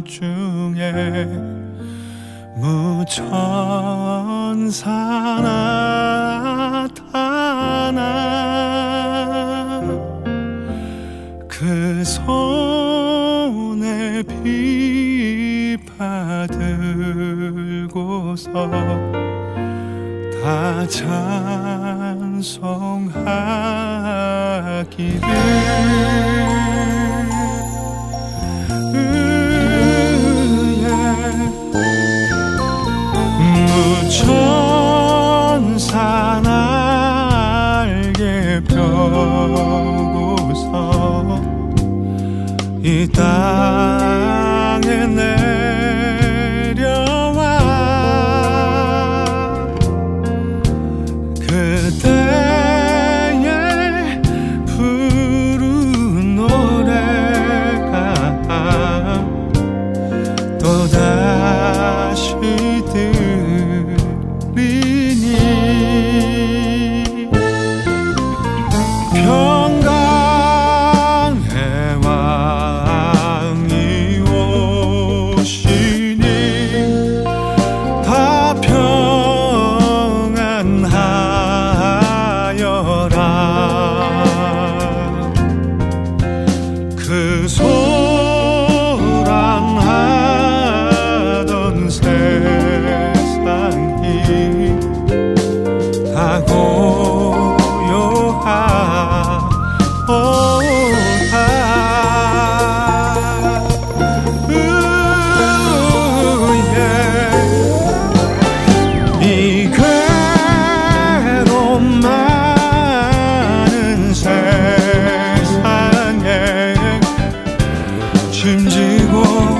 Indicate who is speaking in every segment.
Speaker 1: 밤중에 무천사 들고서 다 찬송하기를. 무천사 날개 펴고서 이 땅 the 짐지고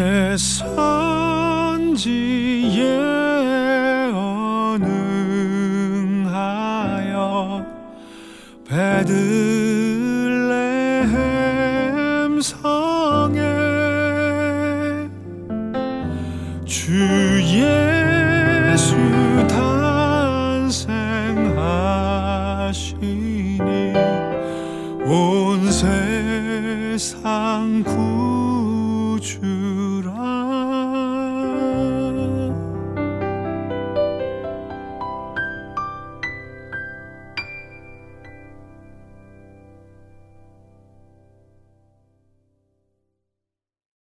Speaker 1: 내 선지에 언응하여 배들